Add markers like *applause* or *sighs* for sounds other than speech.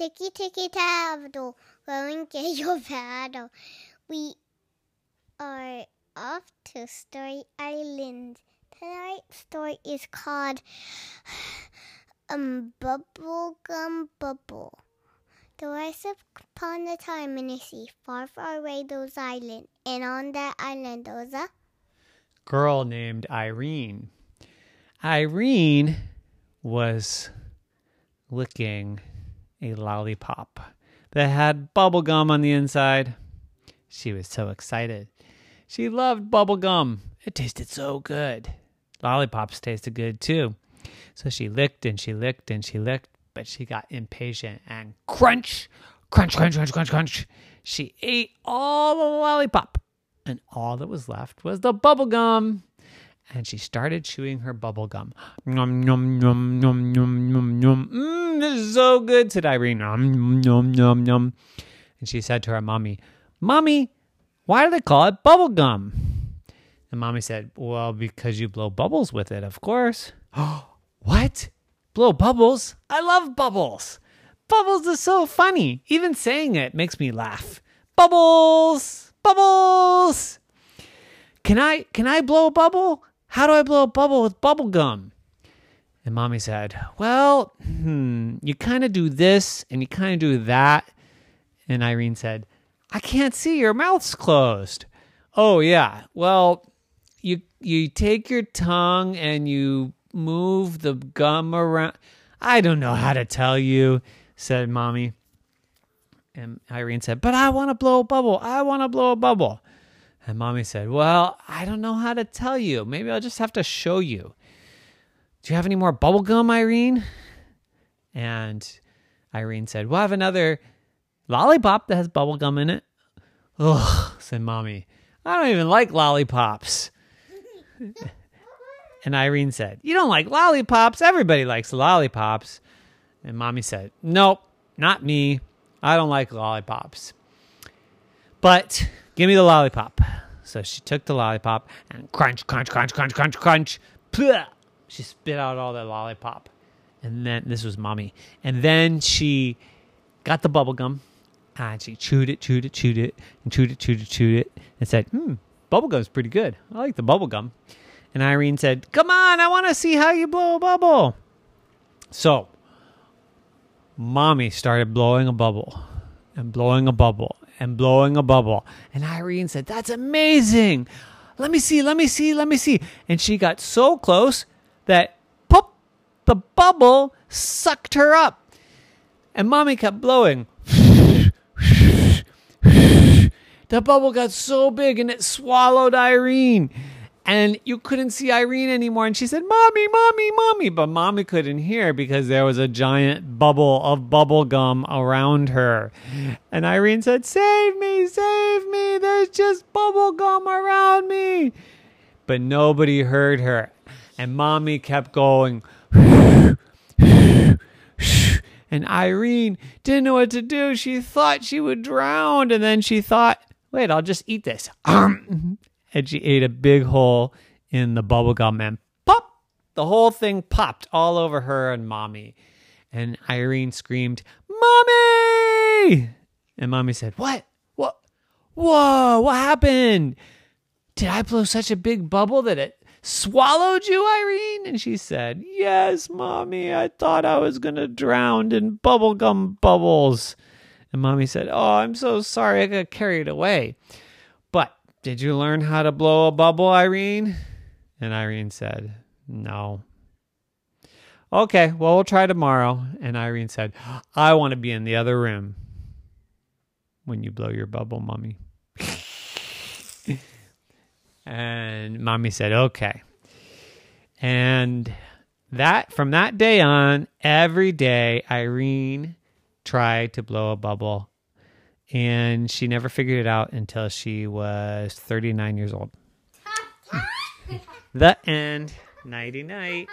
Ticky ticky taddle, going get *laughs* your paddle. We are off to Story Island. Tonight's story is called *sighs* um Bubblegum Bubble. There was upon a time in a sea far, far away those island, and on that island there was a girl named Irene. Irene was licking a lollipop that had bubble gum on the inside. She was so excited. She loved bubble gum. It tasted so good. Lollipops tasted good too. So she licked and she licked and she licked, but she got impatient and crunch, crunch, crunch, crunch, crunch, crunch. She ate all the lollipop, and all that was left was the bubble gum and she started chewing her bubble gum. Nom nom nom nom nom nom nom. Mmm, this is so good, said Irene. Nom nom nom nom. And she said to her mommy, Mommy, why do they call it bubble gum? And mommy said, Well, because you blow bubbles with it, of course. *gasps* what? Blow bubbles? I love bubbles. Bubbles is so funny. Even saying it makes me laugh. Bubbles! Bubbles! Can I can I blow a bubble? How do I blow a bubble with bubble gum? And mommy said, Well, hmm, you kind of do this and you kind of do that. And Irene said, I can't see, your mouth's closed. Oh, yeah. Well, you you take your tongue and you move the gum around. I don't know how to tell you, said mommy. And Irene said, But I want to blow a bubble. I want to blow a bubble. And mommy said, Well, I don't know how to tell you. Maybe I'll just have to show you. Do you have any more bubble gum, Irene? And Irene said, Well, I have another lollipop that has bubble gum in it. Ugh, said mommy. I don't even like lollipops. *laughs* and Irene said, You don't like lollipops? Everybody likes lollipops. And mommy said, Nope, not me. I don't like lollipops. But Give me the lollipop. So she took the lollipop and crunch, crunch, crunch, crunch, crunch, crunch. Pleh! She spit out all the lollipop. And then this was mommy. And then she got the bubble gum and she chewed it, chewed it, chewed it, and chewed it, chewed it, chewed it, and said, Hmm, bubble gum's pretty good. I like the bubble gum. And Irene said, Come on, I want to see how you blow a bubble. So mommy started blowing a bubble and blowing a bubble and blowing a bubble. And Irene said, That's amazing. Let me see, let me see, let me see. And she got so close that pop, the bubble sucked her up. And mommy kept blowing. *laughs* the bubble got so big and it swallowed Irene and you couldn't see Irene anymore. And she said, Mommy, Mommy, Mommy. But Mommy couldn't hear because there was a giant bubble of bubble gum around her. And Irene said, Save me, save me. There's just bubble gum around me. But nobody heard her. And Mommy kept going. And Irene didn't know what to do. She thought she would drown. And then she thought, wait, I'll just eat this *clears throat* and she ate a big hole in the bubble gum and pop! The whole thing popped all over her and mommy. And Irene screamed, Mommy! And mommy said, What? What? Whoa, what happened? Did I blow such a big bubble that it swallowed you, Irene? And she said, Yes, mommy, I thought I was going to drown in bubblegum bubbles. And mommy said, Oh, I'm so sorry. I got carried away. Did you learn how to blow a bubble, Irene? And Irene said, No. Okay, well, we'll try tomorrow. And Irene said, I want to be in the other room when you blow your bubble, mommy. and mommy said, Okay. And that from that day on, every day, Irene tried to blow a bubble and she never figured it out until she was 39 years old. *laughs* the end. Nighty night.